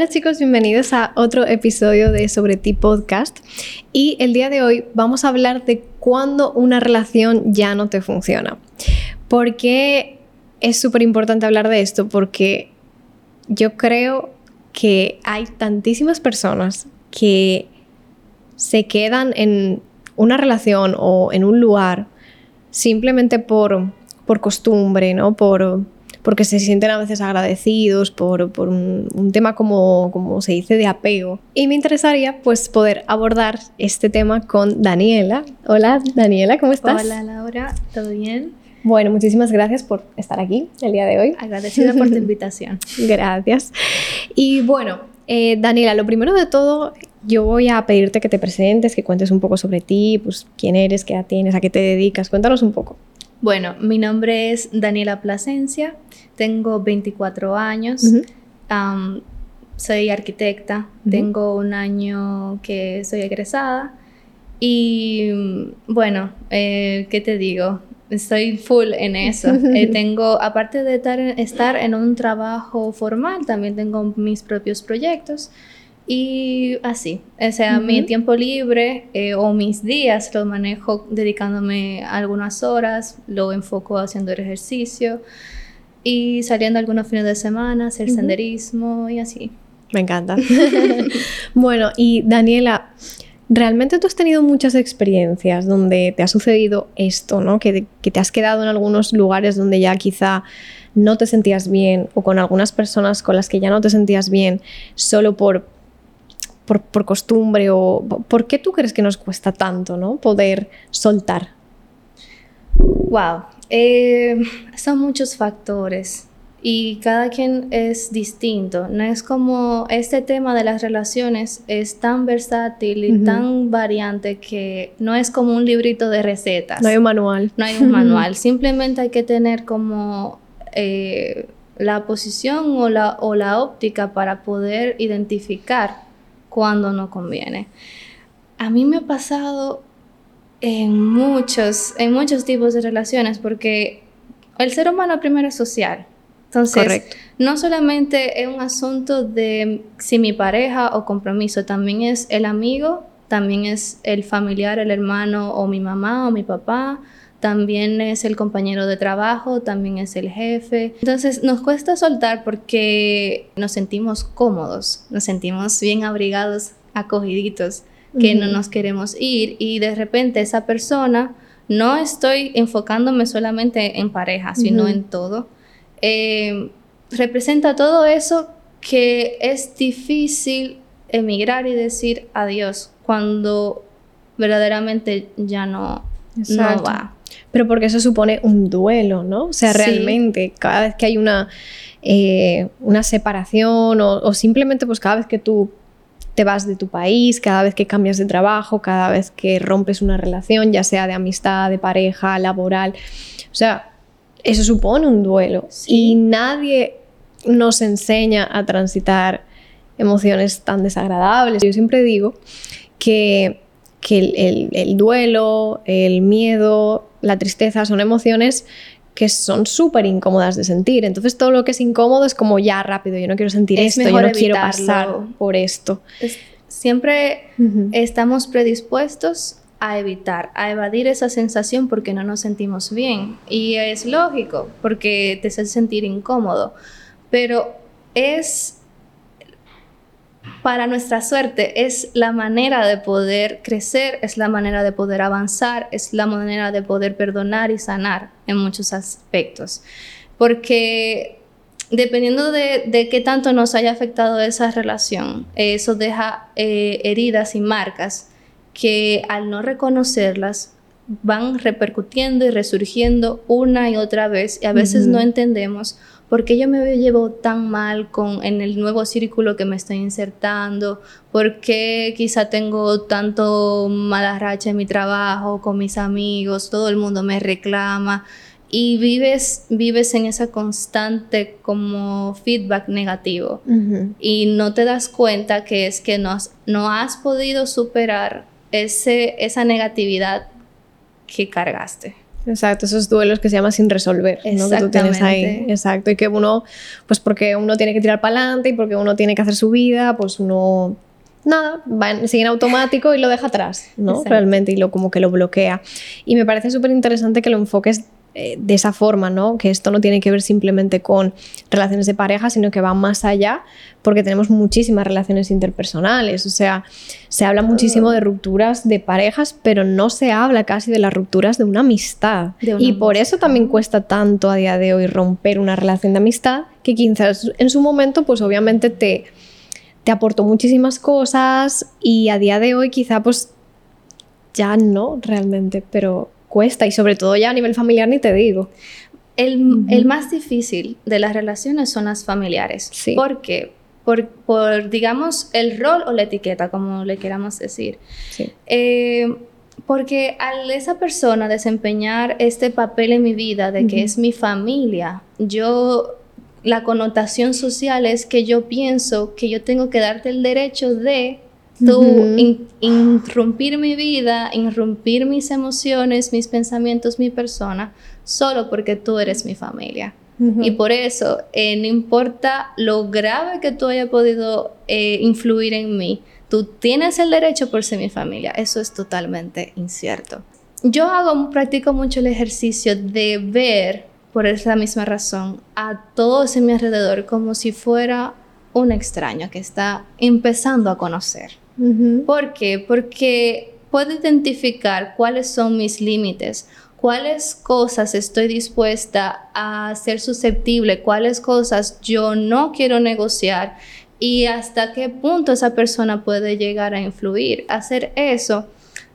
Hola chicos, bienvenidos a otro episodio de Sobre ti Podcast. Y el día de hoy vamos a hablar de cuándo una relación ya no te funciona. ¿Por qué es súper importante hablar de esto? Porque yo creo que hay tantísimas personas que se quedan en una relación o en un lugar simplemente por, por costumbre, ¿no? Por porque se sienten a veces agradecidos por, un, tema como, como se dice de apego. Y me interesaría pues poder abordar este tema con Daniela. Hola Daniela, ¿cómo estás? Hola Laura, ¿todo bien? Bueno, muchísimas gracias por estar aquí el día de hoy. Agradecida por tu invitación. gracias. Y bueno, eh, Daniela, lo primero de todo, yo voy a pedirte que te presentes, que cuentes un poco sobre ti, pues quién eres, qué edad tienes, a qué te dedicas. Cuéntanos un poco. Bueno, mi nombre es Daniela Plasencia, tengo 24 años, soy arquitecta, tengo un año que soy egresada y bueno, eh, ¿qué te digo? Estoy full en eso. Eh, tengo, aparte de estar en un trabajo formal, también tengo mis propios proyectos. Y así, o sea, mi tiempo libre eh, o mis días los manejo dedicándome algunas horas, lo enfoco haciendo el ejercicio y saliendo algunos fines de semana, hacer senderismo y así. Me encanta. bueno, y Daniela, ¿realmente tú has tenido muchas experiencias donde te ha sucedido esto, ¿no? Que, que te has quedado en algunos lugares donde ya quizá no te sentías bien o con algunas personas con las que ya no te sentías bien solo por por, costumbre o por qué tú crees que nos cuesta tanto ¿no? poder soltar? Wow, eh, son muchos factores y cada quien es distinto. No es como este tema de las relaciones es tan versátil y tan variante que no es como un librito de recetas. No hay un manual. No hay un manual. Simplemente hay que tener como eh, la posición o la, o la óptica para poder identificar cuando no conviene. A mí me ha pasado en muchos, en muchos tipos de relaciones porque el ser humano primero es social. Entonces, no solamente es un asunto de si mi pareja o compromiso, también es el amigo, también es el familiar, el hermano o mi mamá o mi papá, también es el compañero de trabajo, también es el jefe. Entonces nos cuesta soltar porque nos sentimos cómodos, nos sentimos bien abrigados, acogiditos, que no nos queremos ir. Y de repente esa persona, no estoy enfocándome solamente en pareja, sino en todo, eh, representa todo eso que es difícil emigrar y decir adiós cuando verdaderamente ya no, no va pero porque eso supone un duelo, ¿no? O sea, realmente, cada vez que hay una, eh, una separación o, simplemente pues cada vez que tú te vas de tu país, cada vez que cambias de trabajo, cada vez que rompes una relación, ya sea de amistad, de pareja, laboral, o sea, eso supone un duelo y nadie nos enseña a transitar emociones tan desagradables. Yo siempre digo que, el duelo, el miedo, la tristeza son emociones que son súper incómodas de sentir. Entonces todo lo que es incómodo es como ya rápido, yo no quiero sentir esto, yo no quiero pasar por esto. siempre estamos predispuestos a evitar, a evadir esa sensación porque no nos sentimos bien. Y es lógico, porque te hace sentir incómodo. Pero es para nuestra suerte es la manera de poder crecer, es la manera de poder avanzar, es la manera de poder perdonar y sanar en muchos aspectos. Porque dependiendo de, qué tanto nos haya afectado esa relación, eso deja eh, heridas y marcas que al no reconocerlas van repercutiendo y resurgiendo una y otra vez y a veces no entendemos ¿Por qué yo me llevo tan mal con, en el nuevo círculo que me estoy insertando? ¿Por qué quizá tengo tanto mala racha en mi trabajo, con mis amigos? Todo el mundo me reclama. Y vives, vives en esa constante como feedback negativo. Y no te das cuenta que es que no has, no has podido superar ese, esa negatividad que cargaste. Exacto, esos duelos que se llaman sin resolver, ¿no? Que tú tienes ahí. Exacto. Y que uno, pues porque uno tiene que tirar para adelante y porque uno tiene que hacer su vida, pues uno nada, va, sigue en automático y lo deja atrás, ¿no? Realmente, y lo como que lo bloquea. Y me parece súper interesante que lo enfoques eh, de esa forma, ¿no? Que esto no tiene que ver simplemente con relaciones de pareja, sino que va más allá, porque tenemos muchísimas relaciones interpersonales. O sea, se habla muchísimo de rupturas de parejas, pero no se habla casi de las rupturas de una amistad. y por eso también cuesta tanto a día de hoy romper una relación de amistad, que quizás en su momento, pues obviamente te, te aportó muchísimas cosas y a día de hoy quizá pues ya no realmente, pero cuesta y sobre todo ya a nivel familiar ni te digo. El, más difícil de las relaciones son las familiares. Sí. ¿Por qué? Por, digamos, el rol o la etiqueta, como le queramos decir. Sí. Eh, porque al esa persona desempeñar este papel en mi vida de que es mi familia, yo la connotación social es que yo pienso que yo tengo que darte el derecho de tú interrumpir mi vida, interrumpir mis emociones, mis pensamientos, mi persona, solo porque tú eres mi familia. Y por eso, eh, no importa lo grave que tú hayas podido eh, influir en mí, tú tienes el derecho por ser mi familia. Eso es totalmente incierto. Yo hago, practico mucho el ejercicio de ver, por esa misma razón, a todos en mi alrededor como si fuera un extraño que está empezando a conocer. ¿Por qué? Porque puedo identificar cuáles son mis límites, cuáles cosas estoy dispuesta a ser susceptible, cuáles cosas yo no quiero negociar y hasta qué punto esa persona puede llegar a influir. Hacer eso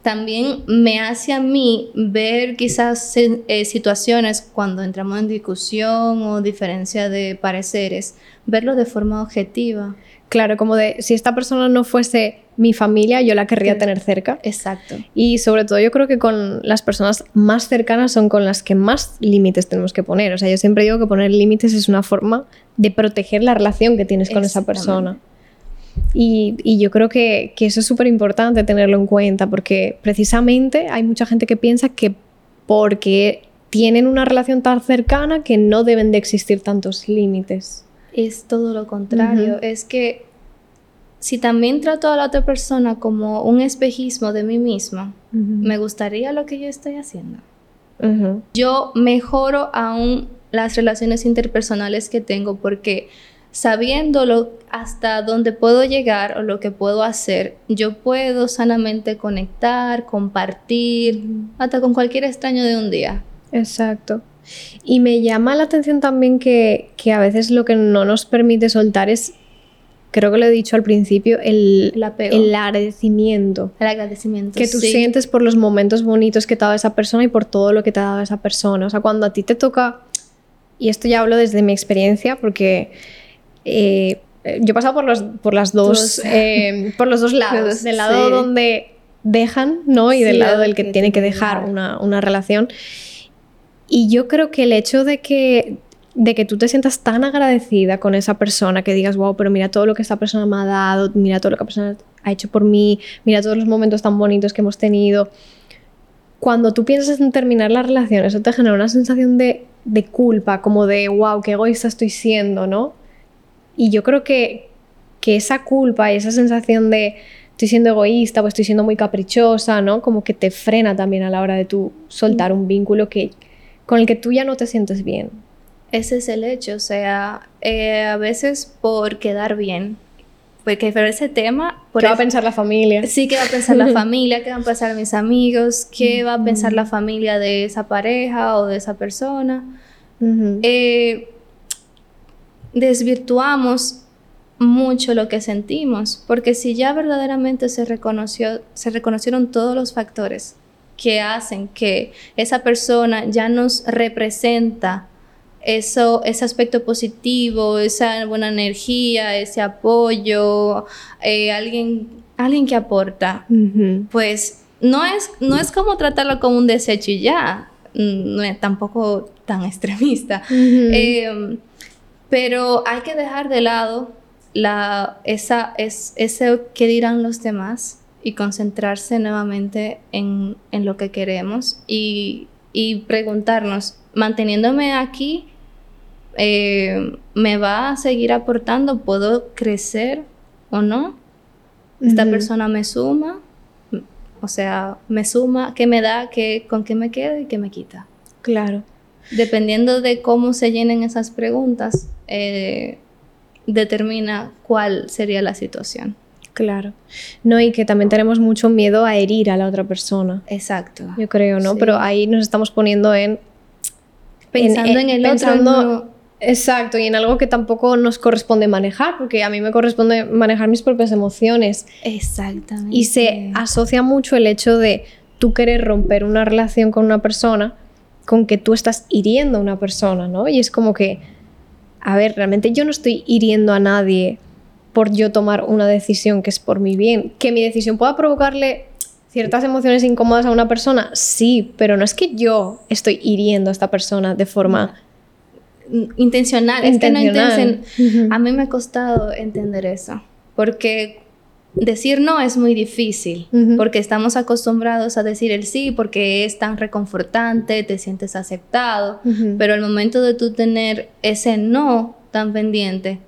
también me hace a mí ver quizás eh, situaciones cuando entramos en discusión o diferencia de pareceres, verlo de forma objetiva. Claro, como de si esta persona no fuese mi familia, yo la querría tener cerca. Exacto. Y sobre todo yo creo que con las personas más cercanas son con las que más límites tenemos que poner. O sea, yo siempre digo que poner límites es una forma de proteger la relación que tienes con esa persona. Y, y, yo creo que, que eso es súper importante tenerlo en cuenta porque precisamente hay mucha gente que piensa que porque tienen una relación tan cercana que no deben de existir tantos límites. Es todo lo contrario, es que si también trato a la otra persona como un espejismo de mí misma, me gustaría lo que yo estoy haciendo. Yo mejoro aún las relaciones interpersonales que tengo porque sabiendo hasta dónde puedo llegar o lo que puedo hacer, yo puedo sanamente conectar, compartir, hasta con cualquier extraño de un día. Exacto. Y me llama la atención también que, que a veces lo que no nos permite soltar es creo que lo he dicho al principio, el, el agradecimiento. El agradecimiento. Que tú sientes por los momentos bonitos que te ha dado esa persona y por todo lo que te ha dado esa persona. O sea, cuando a ti te toca, y esto ya hablo desde mi experiencia, porque eh, yo he pasado por los, por las dos, eh, por los dos lados. del lado donde dejan, ¿no? Y del lado del que, tiene que dejar una, una relación. Y yo creo que el hecho de que de que tú te sientas tan agradecida con esa persona que digas, wow, pero mira todo lo que esa persona me ha dado, mira todo lo que esa persona ha hecho por mí, mira todos los momentos tan bonitos que hemos tenido. Cuando tú piensas en terminar la relación, eso te genera una sensación de, de culpa, como de, wow, qué egoísta estoy siendo, ¿no? Y yo creo que, que esa culpa y esa sensación de estoy siendo egoísta o estoy siendo muy caprichosa, ¿no? Como que te frena también a la hora de tú soltar un vínculo que, con el que tú ya no te sientes bien. Ese es el hecho, o sea, eh, a veces por quedar bien, porque por ese tema... ¿Qué va a pensar la familia? Sí, ¿qué va a pensar la familia? ¿Qué van a pensar mis amigos? ¿Qué va a pensar la familia de esa pareja o de esa persona? Eh, desvirtuamos mucho lo que sentimos, porque si ya verdaderamente se reconoció, se reconocieron todos los factores que hacen que esa persona ya nos representa eso, ese aspecto positivo, esa buena energía, ese apoyo, eh, alguien, alguien que aporta, pues no es, no es como tratarlo como un desecho y ya, no es tampoco tan extremista, em, pero hay que dejar de lado la, esa, es, ese que dirán los demás y concentrarse nuevamente en, en lo que queremos y y preguntarnos, manteniéndome aquí, eh, ¿me va a seguir aportando? ¿Puedo crecer o no? ¿Esta persona me suma? O sea, me suma, ¿qué me da? ¿Qué, ¿Con qué me queda y qué me quita? Claro. Dependiendo de cómo se llenen esas preguntas, eh, determina cuál sería la situación. Claro. No, y que también tenemos mucho miedo a herir a la otra persona. Exacto. Yo creo, ¿no? Pero ahí nos estamos poniendo en... Pensando en, el otro. Exacto, y en algo que tampoco nos corresponde manejar, porque a mí me corresponde manejar mis propias emociones. Exactamente. Y se asocia mucho el hecho de tú querer romper una relación con una persona con que tú estás hiriendo a una persona, ¿no? Y es como que, a ver, realmente yo no estoy hiriendo a nadie por yo tomar una decisión que es por mi bien. Que mi decisión pueda provocarle ciertas emociones incómodas a una persona, sí, pero no es que yo estoy hiriendo a esta persona de forma intencional. Es que no A mí me ha costado entender eso, porque decir no es muy difícil, porque estamos acostumbrados a decir el sí, porque es tan reconfortante, te sientes aceptado, pero al momento de tú tener ese no tan pendiente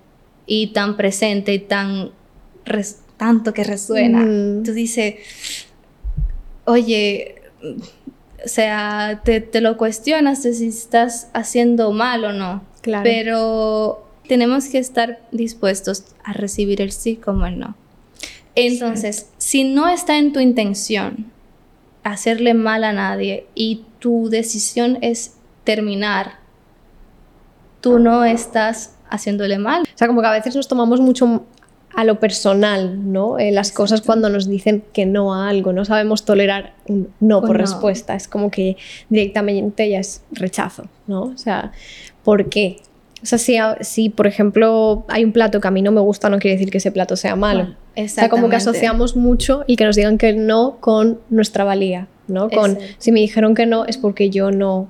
y tan presente y tan tanto que resuena, tú dices, oye, o sea, te, te, lo cuestionas de si estás haciendo mal o no. Claro. Pero tenemos que estar dispuestos a recibir el sí como el no. Entonces, si no está en tu intención hacerle mal a nadie y tu decisión es terminar, tú no estás haciéndole mal. O sea, como que a veces nos tomamos mucho a lo personal, ¿no? Eh, las cosas cuando nos dicen que no a algo, no sabemos tolerar un no por respuesta, es como que directamente ya es rechazo, ¿no? O sea, ¿por qué? O sea, si, si, por ejemplo hay un plato que a mí no me gusta, no quiere decir que ese plato sea malo. o sea, como que asociamos mucho y que nos digan que no con nuestra valía, ¿no? Con si me dijeron que no es porque yo no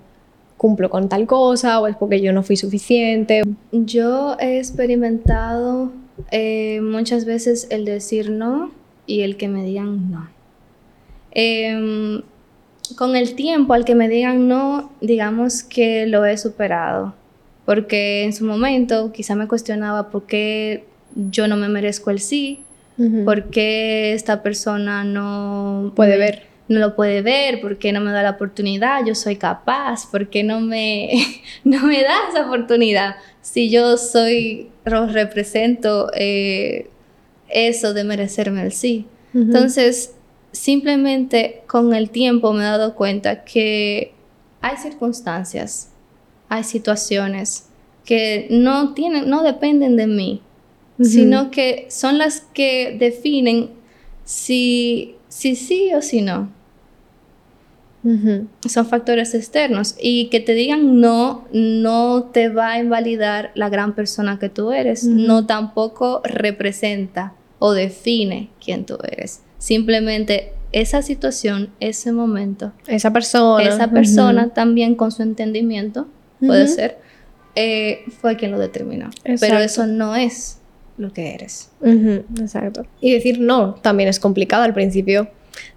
cumplo con tal cosa o es porque yo no fui suficiente. Yo he experimentado eh, muchas veces el decir no y el que me digan no. Em, con el tiempo, al que me digan no, digamos que lo he superado porque en su momento quizá me cuestionaba por qué yo no me merezco el sí, por qué esta persona no puede ver. No lo puede ver, por qué no me da la oportunidad, yo soy capaz, por qué no me, no me da esa oportunidad. Si yo soy, represento eh, eso de merecerme el sí. Entonces, simplemente con el tiempo me he dado cuenta que hay circunstancias hay situaciones que no tienen, no dependen de mí, sino que son las que definen si, si sí o si no. Son factores externos y que te digan no, no te va a invalidar la gran persona que tú eres, no tampoco representa o define quién tú eres. Simplemente esa situación, ese momento, esa persona, esa persona también con su entendimiento puede ser, eh, fue quien lo determinó. Pero eso no es lo que eres. Exacto. Y decir no también es complicado al principio.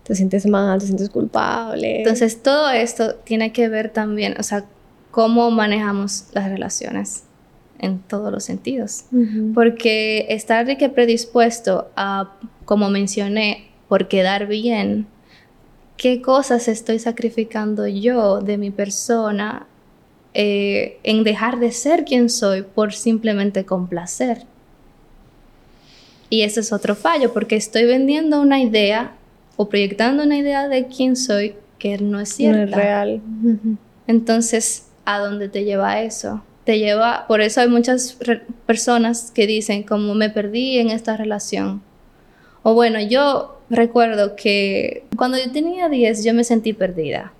Te sientes mal, te sientes culpable. Entonces todo esto tiene que ver también, o sea, cómo manejamos las relaciones en todos los sentidos. Porque estar de que predispuesto a, como mencioné, por quedar bien, qué cosas estoy sacrificando yo de mi persona eh, en dejar de ser quien soy por simplemente complacer. Y ese es otro fallo, porque estoy vendiendo una idea o proyectando una idea de quién soy que no es cierta. No es real. Entonces, ¿a dónde te lleva eso? Te lleva, por eso hay muchas personas que dicen, como me perdí en esta relación. O bueno, yo recuerdo que cuando yo tenía 10 yo me sentí perdida.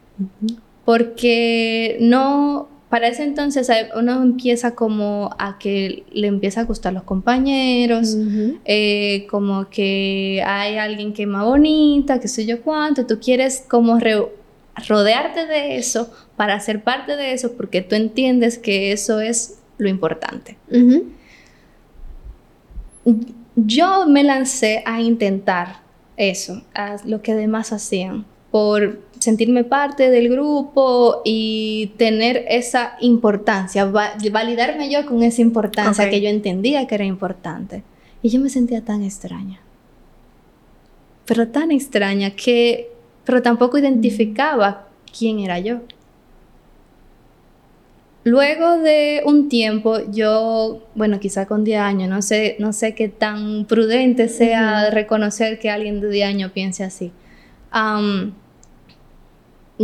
Porque no para ese entonces uno empieza como a que le empieza a gustar los compañeros, eh, como que hay alguien que es más bonita, que sé yo cuánto, tú quieres como rodearte de eso para ser parte de eso porque tú entiendes que eso es lo importante. Yo me lancé a intentar eso, a lo que demás hacían, por sentirme parte del grupo y tener esa importancia, validarme yo con esa importancia que yo entendía que era importante. Y yo me sentía tan extraña. Pero tan extraña que, pero tampoco identificaba quién era yo. Luego de un tiempo, yo, bueno, quizá con 10 años, no sé, no sé qué tan prudente sea reconocer que alguien de 10 años piense así.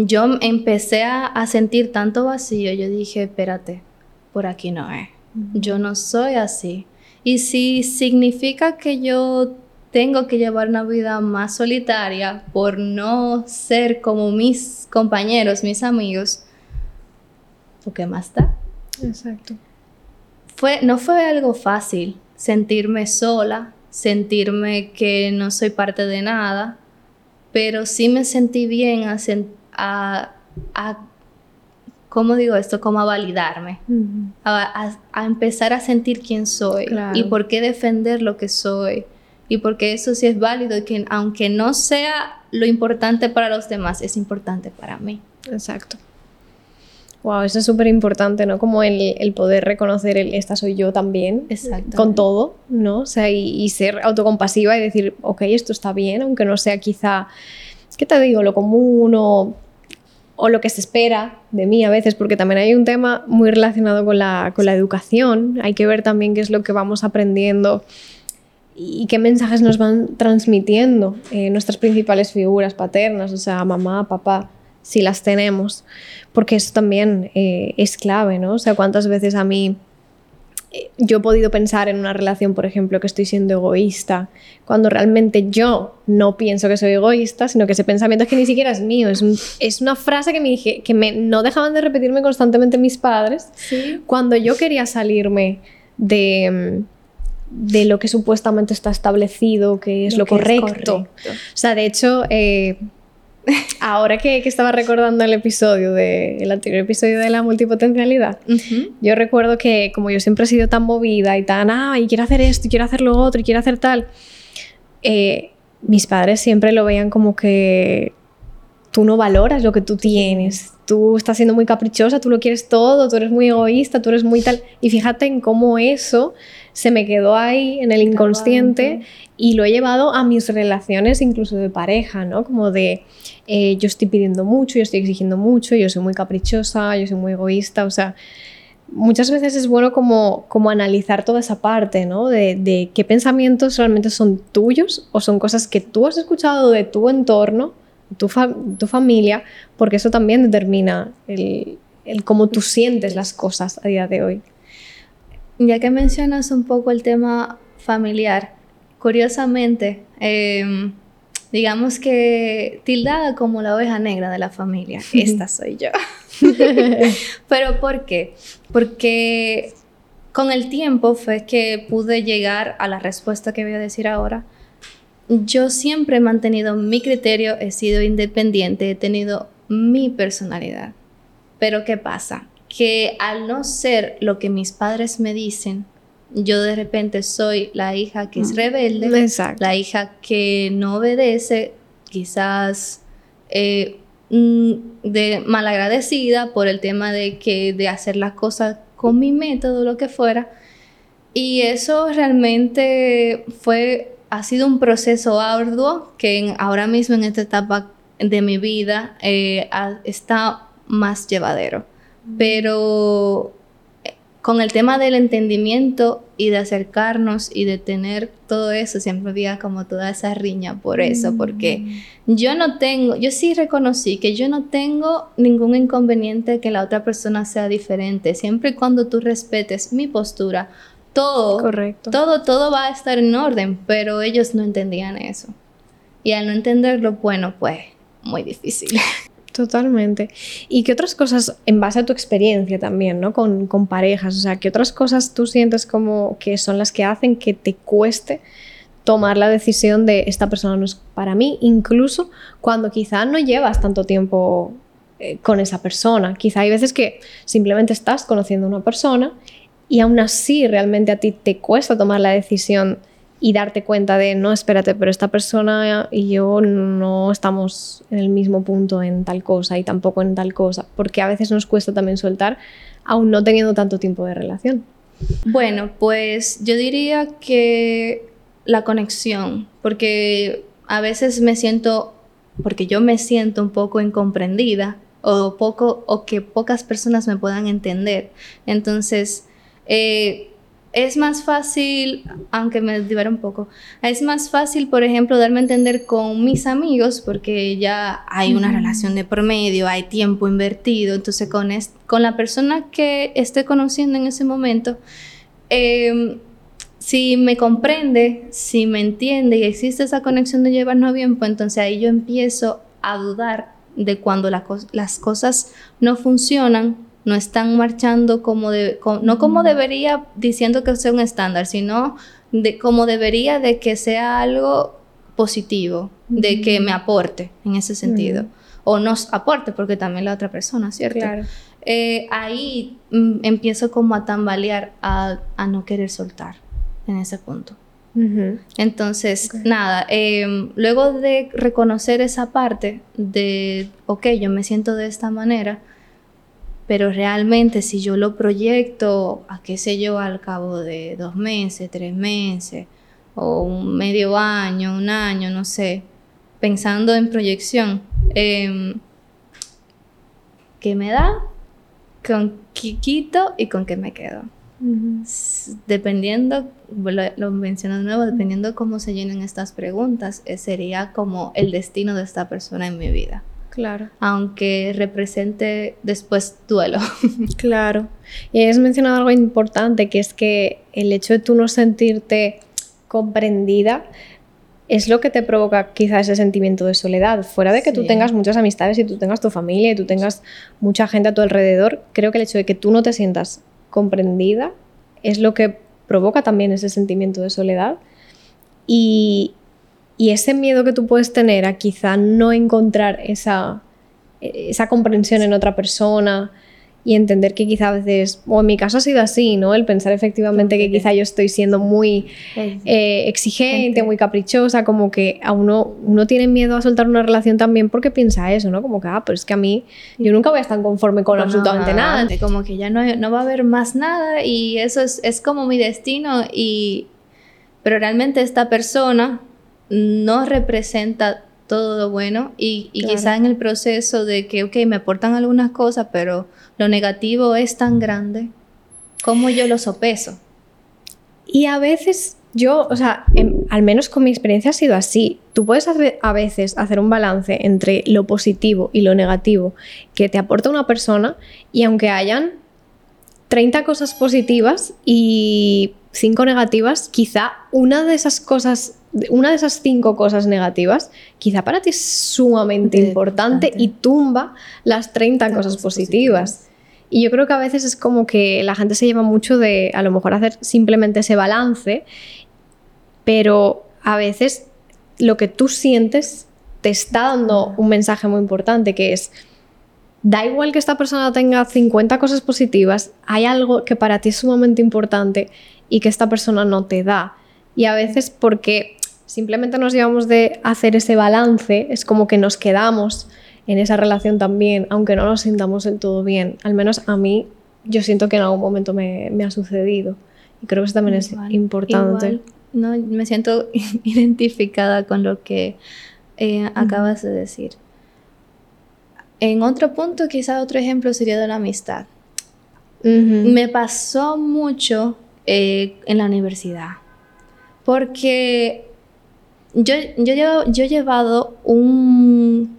Yo empecé a, sentir tanto vacío, yo dije, espérate, por aquí no es. Yo no soy así. Y si significa que yo tengo que llevar una vida más solitaria por no ser como mis compañeros, mis amigos, qué más da? Exacto. Fue, no fue algo fácil sentirme sola, sentirme que no soy parte de nada, pero sí me sentí bien a, a, ¿cómo digo esto? Como a validarme, a, empezar a sentir quién soy y por qué defender lo que soy y porque eso sí es válido y que aunque no sea lo importante para los demás, es importante para mí. Exacto. Wow, eso es súper importante, ¿no? Como el, poder reconocer el esta soy yo también, con todo, ¿no? O sea, y, ser autocompasiva y decir, ok, esto está bien, aunque no sea quizá, ¿qué te digo? Lo común o, o lo que se espera de mí a veces, porque también hay un tema muy relacionado con la, con la educación, hay que ver también qué es lo que vamos aprendiendo y qué mensajes nos van transmitiendo eh, nuestras principales figuras paternas, o sea, mamá, papá si las tenemos, porque eso también eh, es clave, ¿no? O sea, cuántas veces a mí yo he podido pensar en una relación, por ejemplo, que estoy siendo egoísta, cuando realmente yo no pienso que soy egoísta, sino que ese pensamiento es que ni siquiera es mío. Es, es una frase que me dije, que me, no dejaban de repetirme constantemente mis padres cuando yo quería salirme de, de lo que supuestamente está establecido, que es lo, correcto. O sea, de hecho, eh, Ahora que, estaba recordando el episodio de, el anterior episodio de la multipotencialidad, yo recuerdo que como yo siempre he sido tan movida y tan, ah, y quiero hacer esto, y quiero hacer lo otro, y quiero hacer tal, eh, mis padres siempre lo veían como que tú no valoras lo que tú tienes, tú estás siendo muy caprichosa, tú lo quieres todo, tú eres muy egoísta, tú eres muy tal. Y fíjate en cómo eso se me quedó ahí en el inconsciente y lo he llevado a mis relaciones incluso de pareja, ¿no? Como de eh, yo estoy pidiendo mucho, yo estoy exigiendo mucho, yo soy muy caprichosa, yo soy muy egoísta, o sea, muchas veces es bueno como, como analizar toda esa parte, ¿no? De, de qué pensamientos realmente son tuyos o son cosas que tú has escuchado de tu entorno tu, tu familia, porque eso también determina el, el, cómo tú sientes las cosas a día de hoy. Ya que mencionas un poco el tema familiar, curiosamente, em, digamos que tildada como la oveja negra de la familia, esta soy yo. Pero ¿por qué? Porque con el tiempo fue que pude llegar a la respuesta que voy a decir ahora, yo siempre he mantenido mi criterio, he sido independiente, he tenido mi personalidad. Pero ¿qué pasa? Que al no ser lo que mis padres me dicen, yo de repente soy la hija que es mm, rebelde, la hija que no obedece, quizás eh, mm, de malagradecida por el tema de que de hacer las cosas con mi método, lo que fuera. Y eso realmente fue ha sido un proceso arduo que ahora mismo en esta etapa de mi vida eh, está más llevadero. Pero eh, con el tema del entendimiento y de acercarnos y de tener todo eso, siempre había como toda esa riña por eso, porque mm. yo no tengo, yo sí reconocí que yo no tengo ningún inconveniente que la otra persona sea diferente, siempre y cuando tú respetes mi postura, todo, Correcto. todo, todo va a estar en orden, pero ellos no entendían eso. Y al no entenderlo, bueno, pues muy difícil. Totalmente. ¿Y qué otras cosas, en base a tu experiencia también, ¿no? Con, con, parejas, o sea, qué otras cosas tú sientes como que son las que hacen que te cueste tomar la decisión de esta persona no es para mí, incluso cuando quizá no llevas tanto tiempo eh, con esa persona. Quizá hay veces que simplemente estás conociendo a una persona y aún así realmente a ti te cuesta tomar la decisión y darte cuenta de, no, espérate, pero esta persona y yo no estamos en el mismo punto en tal cosa y tampoco en tal cosa, porque a veces nos cuesta también soltar, aún no teniendo tanto tiempo de relación. Bueno, pues yo diría que la conexión, porque a veces me siento, porque yo me siento un poco incomprendida o poco o que pocas personas me puedan entender. Entonces, eh, es más fácil, aunque me divera un poco, es más fácil, por ejemplo, darme a entender con mis amigos porque ya hay una relación de promedio, hay tiempo invertido, entonces con, con la persona que esté conociendo en ese momento, em, si me comprende, si me entiende y existe esa conexión de llevarnos bien, pues entonces ahí yo empiezo a dudar de cuando las cosas no funcionan no están marchando como de, no como debería diciendo que sea un estándar, sino de como debería de que sea algo positivo, de que me aporte en ese sentido. O nos aporte, porque también la otra persona, ¿cierto? Claro. Eh, ahí mm, empiezo como a tambalear, a, no querer soltar en ese punto. Entonces, nada, em, luego de reconocer esa parte de, ok, yo me siento de esta manera, pero realmente si yo lo proyecto a qué sé yo al cabo de dos meses, tres meses o un medio año, un año, no sé, pensando en proyección, eh, ¿qué me da? ¿Con qué quito y con qué me quedo? Dependiendo, lo, lo, menciono de nuevo, dependiendo cómo se llenen estas preguntas, eh, sería como el destino de esta persona en mi vida. Claro. Aunque represente después duelo. Claro. Y has mencionado algo importante, que es que el hecho de tú no sentirte comprendida es lo que te provoca quizá ese sentimiento de soledad. Fuera de que tú tengas muchas amistades y tú tengas tu familia y tú tengas mucha gente a tu alrededor, creo que el hecho de que tú no te sientas comprendida es lo que provoca también ese sentimiento de soledad. Y, y ese miedo que tú puedes tener a quizá no encontrar esa, esa comprensión en otra persona y entender que quizá a veces, o en mi caso ha sido así, ¿no? El pensar efectivamente que quizá yo estoy siendo muy eh, exigente, muy caprichosa, como que a uno, uno tiene miedo a soltar una relación también porque piensa eso, ¿no? Como que, ah, pero es que a mí, yo nunca voy a estar conforme con absolutamente nada. Como que ya no, no va a haber más nada y eso es, es como mi destino y... Pero realmente esta persona no representa todo lo bueno y, quizá en el proceso de que, ok, me aportan algunas cosas, pero lo negativo es tan grande, ¿cómo yo lo sopeso? Y a veces yo, o sea, al menos con mi experiencia ha sido así. Tú puedes a veces hacer un balance entre lo positivo y lo negativo que te aporta una persona y aunque hayan 30 cosas positivas y 5 negativas, quizá una de esas cosas una de esas cinco cosas negativas, quizá para ti es sumamente importante, y tumba las 30 cosas positivas. Y yo creo que a veces es como que la gente se lleva mucho de a lo mejor hacer simplemente ese balance, pero a veces lo que tú sientes te está dando un mensaje muy importante que es, da igual que esta persona tenga 50 cosas positivas, hay algo que para ti es sumamente importante y que esta persona no te da. Y a veces porque simplemente nos llevamos de hacer ese balance, es como que nos quedamos en esa relación también, aunque no nos sintamos del todo bien. Al menos a mí, yo siento que en algún momento me, ha sucedido. Y creo que eso también es importante. No, me siento identificada con lo que eh, acabas de decir. En otro punto, quizá otro ejemplo sería de la amistad. Me pasó mucho eh, en la universidad. Porque yo, yo, yo he llevado un,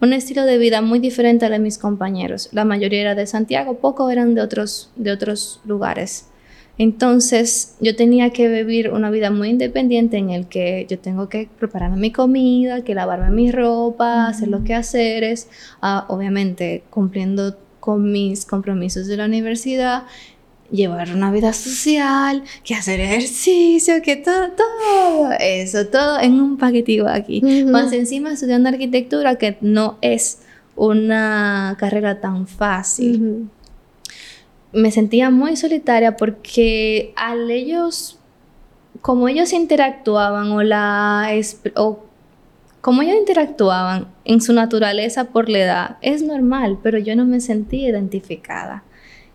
un estilo de vida muy diferente a de mis compañeros. La mayoría era de Santiago, pocos eran de otros, de otros lugares. Entonces yo tenía que vivir una vida muy independiente en el que yo tengo que prepararme mi comida, que lavarme mi ropa, hacer los quehaceres, uh, obviamente cumpliendo con mis compromisos de la universidad llevar una vida social, que hacer ejercicio, que todo, todo eso, todo en un paquetito aquí. Más encima estudiando arquitectura, que no es una carrera tan fácil. Me sentía muy solitaria porque al ellos como ellos interactuaban o la o como ellos interactuaban en su naturaleza por la edad, es normal, pero yo no me sentía identificada.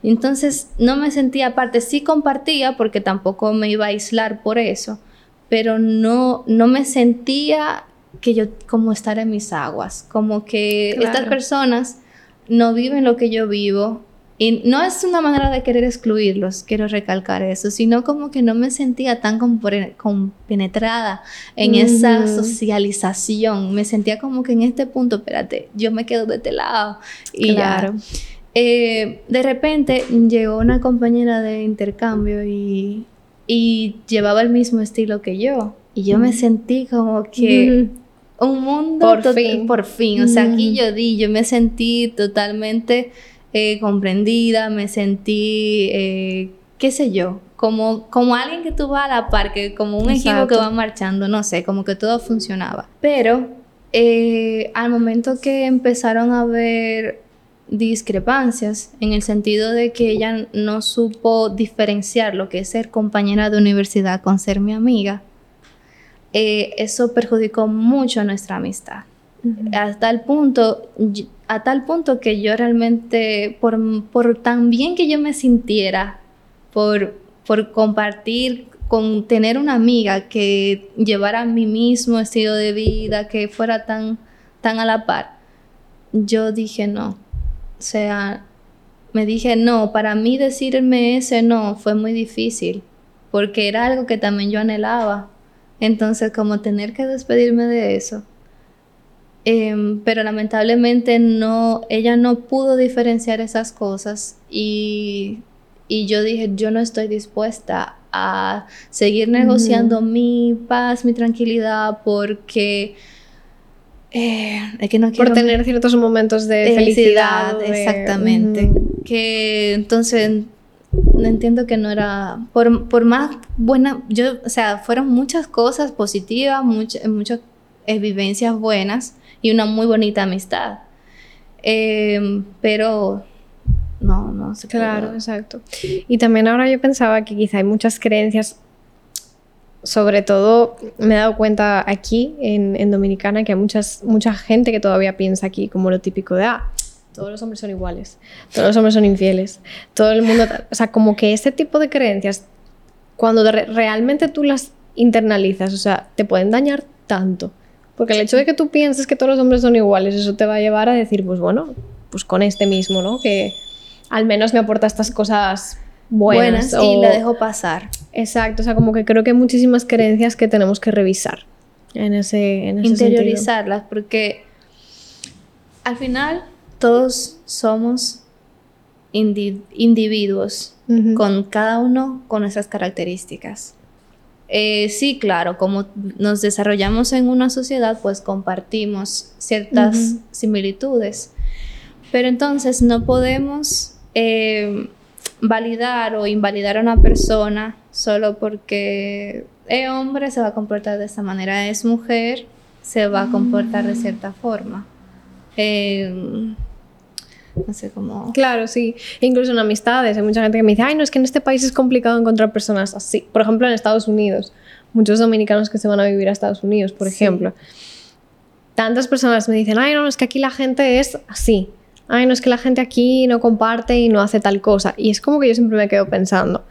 Entonces no me sentía aparte, sí compartía porque tampoco me iba a aislar por eso, pero no, no me sentía que yo como estar en mis aguas, como que estas personas no viven lo que yo vivo. Y no es una manera de querer excluirlos, quiero recalcar eso, sino como que no me sentía tan compenetrada en esa socialización. Me sentía como que en este punto, espérate, yo me quedo de este lado. Y claro. Eh, de repente llegó una compañera de intercambio y, llevaba el mismo estilo que yo. Y yo me sentí como que un mundo por fin. Por fin. O sea, aquí yo di, yo me sentí totalmente eh, comprendida, me sentí, eh, qué sé yo, como, como alguien que tú vas a la par, como un equipo que va marchando, no sé, como que todo funcionaba. Pero al momento que empezaron a ver discrepancias en el sentido de que ella no supo diferenciar lo que es ser compañera de universidad con ser mi amiga, eh, eso perjudicó mucho a nuestra amistad. Hasta el punto, a tal punto que yo realmente, por, por tan bien que yo me sintiera, por, por compartir, con tener una amiga que llevara mi mismo estilo de vida, que fuera tan, tan a la par, yo dije no, o sea, me dije, no, para mí decirme ese no fue muy difícil, porque era algo que también yo anhelaba. Entonces, como tener que despedirme de eso. Em, pero lamentablemente no, ella no pudo diferenciar esas cosas y, y yo dije, yo no estoy dispuesta a seguir negociando mi paz, mi tranquilidad, porque eh, que no quiero... Por tener ciertos momentos de, felicidad. exactamente. Que entonces entiendo que no era... Por, más buena... Yo, o sea, fueron muchas cosas positivas, muchas, muchas vivencias buenas y una muy bonita amistad. Em, pero no, no sé. Claro, exacto. Y también ahora yo pensaba que quizá hay muchas creencias sobre todo me he dado cuenta aquí en, Dominicana que hay muchas, mucha gente que todavía piensa aquí como lo típico de, ah, todos los hombres son iguales, todos los hombres son infieles, todo el mundo, o sea, como que ese tipo de creencias, cuando realmente tú las internalizas, o sea, te pueden dañar tanto. Porque el hecho de que tú pienses que todos los hombres son iguales, eso te va a llevar a decir, pues bueno, pues con este mismo, ¿no? Que al menos me aporta estas cosas buenas, y la dejo pasar. Exacto, o sea, como que creo que hay muchísimas creencias que tenemos que revisar en ese, en Interiorizarlas, porque al final todos somos individuos, con cada uno con nuestras características. Eh, sí, claro, como nos desarrollamos en una sociedad, pues compartimos ciertas similitudes. Pero entonces no podemos eh, validar o invalidar a una persona solo porque es hombre, se va a comportar de esta manera, es mujer, se va a comportar de cierta forma. Em, no sé cómo. Claro, sí. Incluso en amistades. Hay mucha gente que me dice, ay, no, es que en este país es complicado encontrar personas así. Por ejemplo, en Estados Unidos. Muchos dominicanos que se van a vivir a Estados Unidos, por ejemplo. Tantas personas me dicen, ay, no, es que aquí la gente es así ay, no es que la gente aquí no comparte y no hace tal cosa. Y es como que yo siempre me quedo pensando,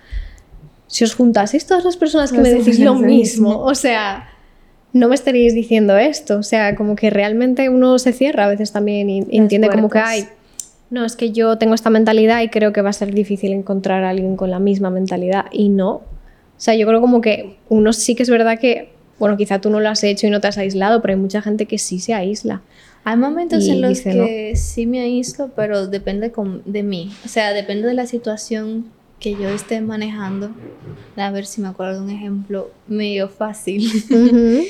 si os juntaseis todas las personas que me decís lo mismo, o sea, no me estaríais diciendo esto. O sea, como que realmente uno se cierra a veces también y entiende como que hay. No, es que yo tengo esta mentalidad y creo que va a ser difícil encontrar a alguien con la misma mentalidad. Y no. O sea, yo creo como que uno sí que es verdad que, bueno, quizá tú no lo has hecho y no te has aislado, pero hay mucha gente que sí se aísla. Hay momentos en los que sí me aíslo, pero depende de mí. O sea, depende de la situación que yo esté manejando. A ver si me acuerdo de un ejemplo medio fácil.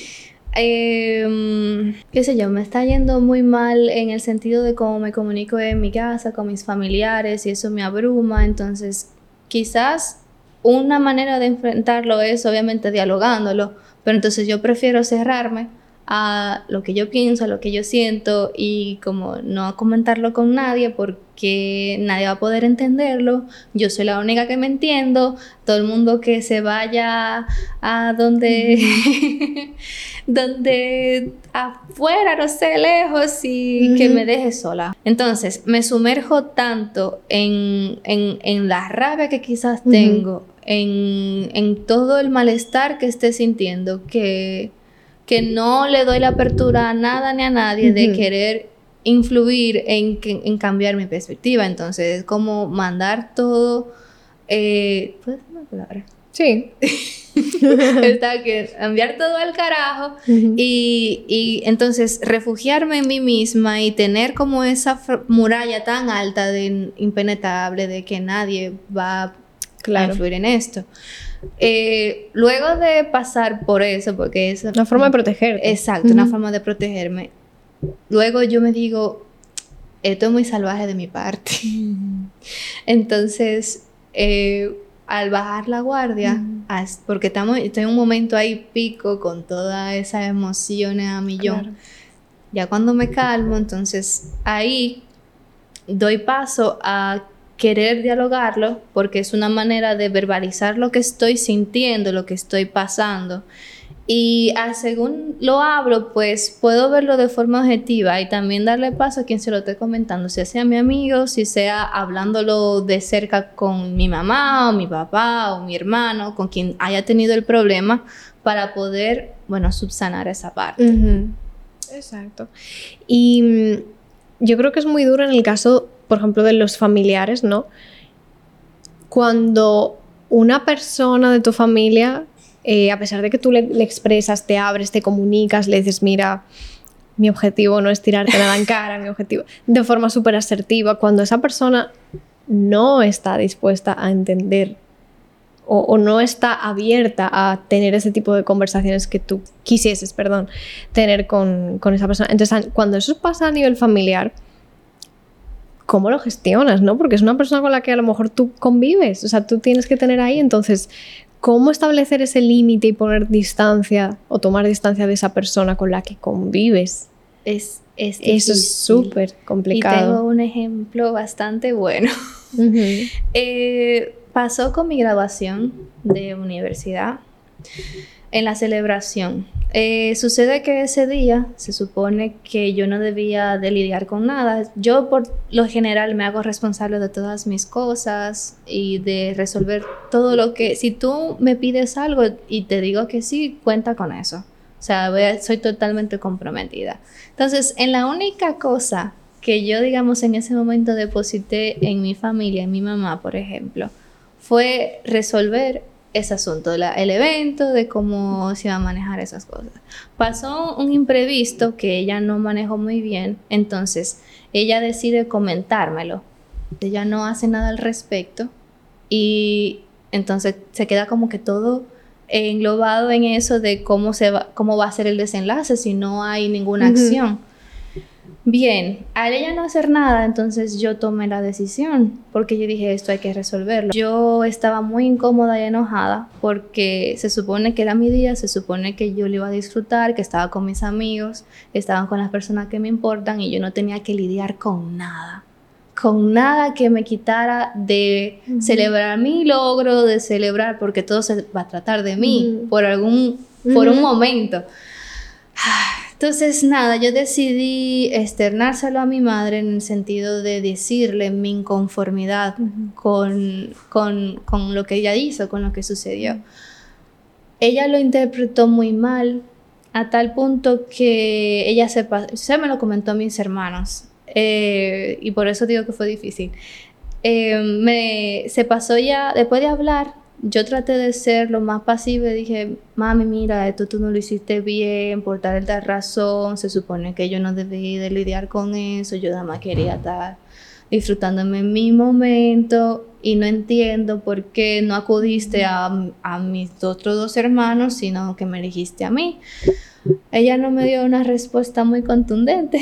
Em, qué sé yo, me está yendo muy mal en el sentido de cómo me comunico en mi casa, con mis familiares, y eso me abruma. Entonces, quizás una manera de enfrentarlo es obviamente dialogándolo, pero entonces yo prefiero cerrarme a lo que yo pienso, a lo que yo siento y como no comentarlo con nadie porque nadie va a poder entenderlo. Yo soy la única que me entiendo. Todo el mundo que se vaya a donde, donde afuera, no sé, lejos y que me deje sola. Entonces me sumerjo tanto en, en, la rabia que quizás tengo, en, en todo el malestar que esté sintiendo, que que no le doy la apertura a nada ni a nadie de querer influir en, en, cambiar mi perspectiva. Entonces, es como mandar todo. Eh, ¿Puedes una palabra? Sí. Está que enviar todo al carajo y, y, entonces refugiarme en mí misma y tener como esa muralla tan alta de impenetrable de que nadie va a influir en esto. Eh, luego de pasar por eso, porque es... Una forma de protegerte. Exacto, una forma de protegerme. Luego yo me digo, esto es muy salvaje de mi parte. Entonces, eh, al bajar la guardia, porque estamos, estoy en un momento ahí pico con todas esas emociones a millón. Ya cuando me calmo, entonces ahí doy paso a querer dialogarlo porque es una manera de verbalizar lo que estoy sintiendo, lo que estoy pasando. Y a, según lo hablo, pues puedo verlo de forma objetiva y también darle paso a quien se lo esté comentando, si sea mi amigo, si sea hablándolo de cerca con mi mamá o mi papá o mi hermano, con quien haya tenido el problema, para poder, bueno, subsanar esa parte. Exacto. Y mm, yo creo que es muy duro en el caso por ejemplo, de los familiares, ¿no? Cuando una persona de tu familia, eh, a pesar de que tú le, expresas, te abres, te comunicas, le dices, mira, mi objetivo no es tirarte nada en cara, mi objetivo, de forma súper asertiva, cuando esa persona no está dispuesta a entender o, no está abierta a tener ese tipo de conversaciones que tú quisieses, perdón, tener con, con esa persona. Entonces, cuando eso pasa a nivel familiar, cómo lo gestionas, ¿no? Porque es una persona con la que a lo mejor tú convives, o sea, tú tienes que tener ahí, entonces, ¿cómo establecer ese límite y poner distancia o tomar distancia de esa persona con la que convives? Es, es Eso es súper complicado. Y tengo un ejemplo bastante bueno. Eh, pasó con mi graduación de universidad en la celebración. Eh, sucede que ese día se supone que yo no debía de lidiar con nada. Yo por lo general me hago responsable de todas mis cosas y de resolver todo lo que... Si tú me pides algo y te digo que sí, cuenta con eso. O sea, soy totalmente comprometida. Entonces, en la única cosa que yo, digamos, en ese momento deposité en mi familia, en mi mamá, por ejemplo, fue resolver ese asunto, el evento, de cómo se iba a manejar esas cosas. Pasó un imprevisto que ella no manejó muy bien, entonces ella decide comentármelo. Ella no hace nada al respecto y entonces se queda como que todo englobado en eso de cómo, se va, cómo va a ser el desenlace si no hay ninguna acción. Bien, al ella no hacer nada, entonces yo tomé la decisión, porque yo dije, esto hay que resolverlo. Yo estaba muy incómoda y enojada, porque se supone que era mi día, se supone que yo lo iba a disfrutar, que estaba con mis amigos, estaban con las personas que me importan y yo no tenía que lidiar con nada con nada que me quitara de celebrar mi logro, de celebrar, porque todo se va a tratar de mí por algún, por un momento. Entonces, nada, yo decidí externárselo a mi madre en el sentido de decirle mi inconformidad con, con, lo que ella hizo, con lo que sucedió. Ella lo interpretó muy mal, a tal punto que ella se, se me lo comentó a mis hermanos, eh, y por eso digo que fue difícil. Eh, me, se pasó ya, después de hablar, yo traté de ser lo más pasible, dije, mami, mira, esto tú no lo hiciste bien, por tal tal razón, se supone que yo no debía de lidiar con eso, yo nada más quería estar disfrutándome en mi momento y no entiendo por qué no acudiste a, a mis otros dos hermanos, sino que me elegiste a mí ella no me dio una respuesta muy contundente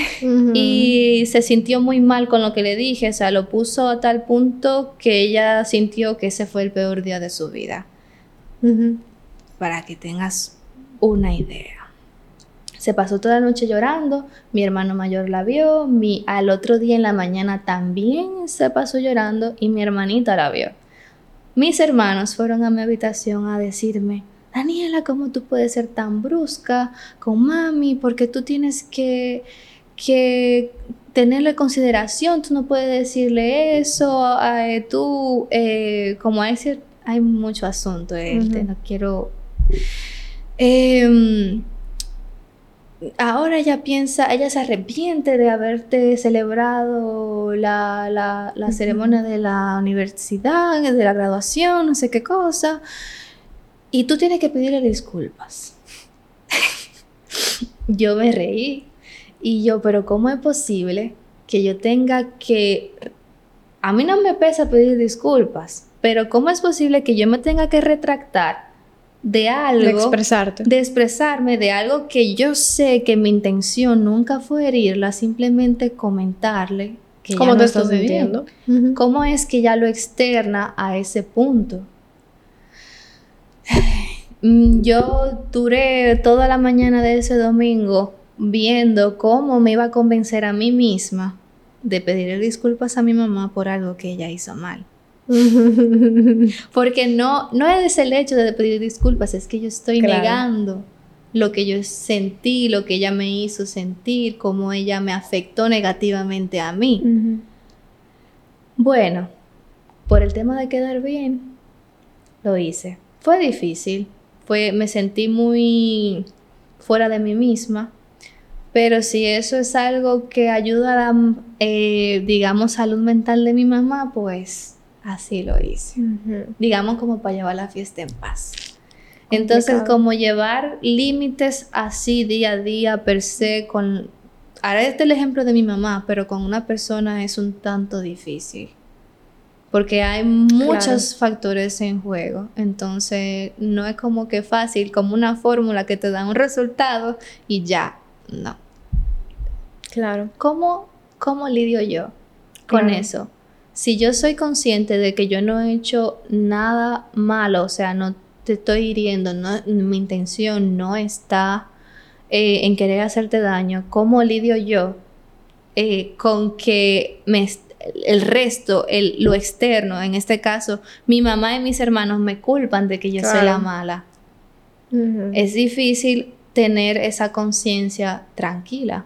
y se sintió muy mal con lo que le dije, o sea, lo puso a tal punto que ella sintió que ese fue el peor día de su vida. Para que tengas una idea. Se pasó toda la noche llorando, mi hermano mayor la vio, mi, al otro día en la mañana también se pasó llorando y mi hermanita la vio. Mis hermanos fueron a mi habitación a decirme, Daniela, ¿cómo tú puedes ser tan brusca con mami? Porque tú tienes que, que tenerle consideración, tú no puedes decirle eso, eh, tú, eh, como hay, hay mucho asunto, este, no quiero... Em, ahora ella piensa, ella se arrepiente de haberte celebrado la, la, ceremonia de la universidad, de la graduación, no sé qué cosa, y tú tienes que pedirle disculpas. yo me reí y yo, pero ¿cómo es posible que yo tenga que... A mí no me pesa pedir disculpas, pero ¿cómo es posible que yo me tenga que retractar de algo. De expresarte. De expresarme de algo que yo sé que mi intención nunca fue herirla, simplemente comentarle que ¿Cómo te estás sintiendo? ¿Cómo es que ya lo externa a ese punto? Mm, yo duré toda la mañana de ese domingo viendo cómo me iba a convencer a mí misma de pedirle disculpas a mi mamá por algo que ella hizo mal. Porque no, no es el hecho de pedir disculpas, es que yo estoy negando lo que yo sentí, lo que ella me hizo sentir, cómo ella me afectó negativamente a mí. Bueno, por el tema de quedar bien, lo hice. Fue difícil, fue, me sentí muy fuera de mí misma, pero si eso es algo que ayuda a la, eh, digamos, salud mental de mi mamá, pues Así lo hice. Digamos como para llevar la fiesta en paz. Entonces, como llevar límites así día a día per se con... Ahora este el ejemplo de mi mamá, pero con una persona es un tanto difícil. Porque hay muchos factores en juego. Entonces, no es como que fácil, como una fórmula que te da un resultado y ya. No. Claro. ¿Cómo, cómo lidio yo con eso? si yo soy consciente de que yo no he hecho nada malo, o sea, no te estoy hiriendo, no, mi intención no está eh, en querer hacerte daño, ¿cómo lidio yo eh, con que me, el resto, el, lo externo, en este caso, mi mamá y mis hermanos me culpan de que yo soy la mala? Es difícil tener esa conciencia tranquila,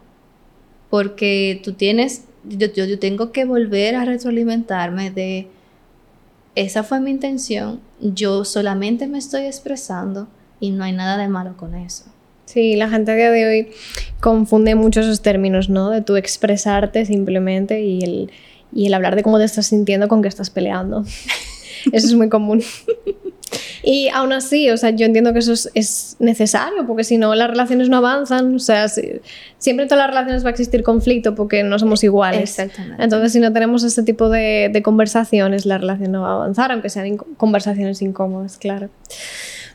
porque tú tienes yo, tengo que volver a retroalimentarme de, esa fue mi intención, yo solamente me estoy expresando y no hay nada de malo con eso. Sí, la gente a día de hoy confunde mucho esos términos, ¿no? De tu expresarte simplemente y el, y el hablar de cómo te estás sintiendo con que estás peleando. Eso es muy común. Y aún así, o sea, yo entiendo que eso es, necesario, porque si no, las relaciones no avanzan. O sea, siempre en todas las relaciones va a existir conflicto porque no somos iguales. Exactamente. Entonces, si no tenemos este tipo de, de conversaciones, la relación no va a avanzar, aunque sean conversaciones incómodas, claro.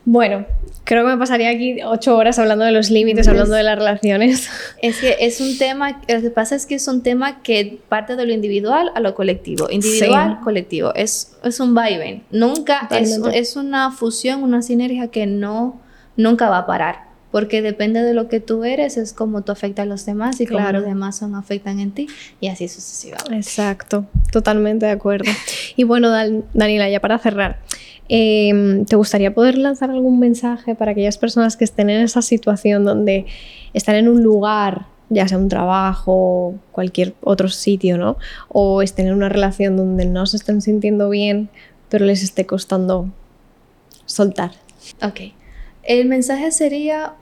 Bueno, creo que me pasaría aquí ocho horas hablando de los límites, hablando de las relaciones. Es que es un tema, lo que pasa es que es un tema que parte de lo individual a lo colectivo. Individual, colectivo. Es, es un vaivén. Nunca, es, es, una fusión, una sinergia que no, nunca va a parar. Porque depende de lo que tú eres, es como tú afectas a los demás y claro. como los demás son, afectan en ti y así sucesivamente. Exacto, totalmente de acuerdo. y bueno, Daniela, ya para cerrar, Em, ¿Te gustaría poder lanzar algún mensaje para aquellas personas que estén en esa situación donde están en un lugar, ya sea un trabajo, cualquier otro sitio, ¿no? O estén en una relación donde no se estén sintiendo bien, pero les esté costando soltar? Ok. El mensaje sería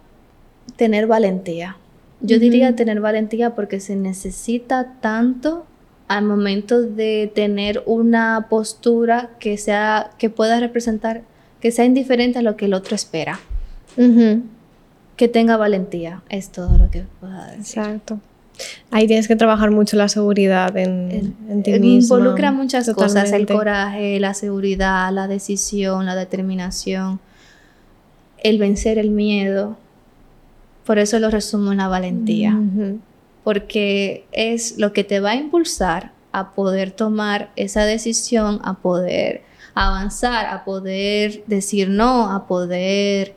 tener valentía. Yo diría tener valentía porque se necesita tanto al momento de tener una postura que sea que pueda representar que sea indiferente a lo que el otro espera. Que tenga valentía es todo lo que pueda decir. Exacto. Ahí tienes que trabajar mucho la seguridad en, en, ti mismo involucra muchas cosas el coraje la seguridad la decisión la determinación el vencer el miedo. Por eso lo resumo en la valentía porque es lo que te va a impulsar a poder tomar esa decisión, a poder avanzar, a poder decir no, a poder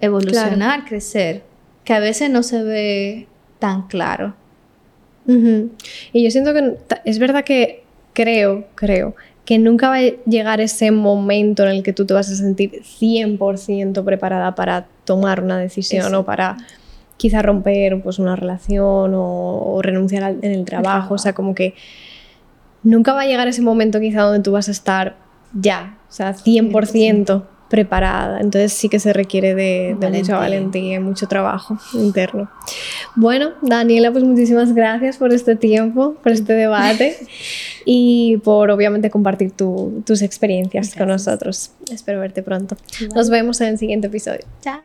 evolucionar, crecer, que a veces no se ve tan claro. Y yo siento que es verdad que creo, creo, que nunca va a llegar ese momento en el que tú te vas a sentir 100% preparada para tomar una decisión o para quizá romper pues, una relación o, renunciar en el trabajo. O sea, como que nunca va a llegar ese momento quizá donde tú vas a estar ya, o sea, 100% preparada. Entonces sí que se requiere de, mucha valentía y mucho trabajo interno. Bueno, Daniela, pues muchísimas gracias por este tiempo, por este debate y por obviamente compartir tus experiencias con nosotros. Espero verte pronto. Nos vemos en el siguiente episodio. Chao.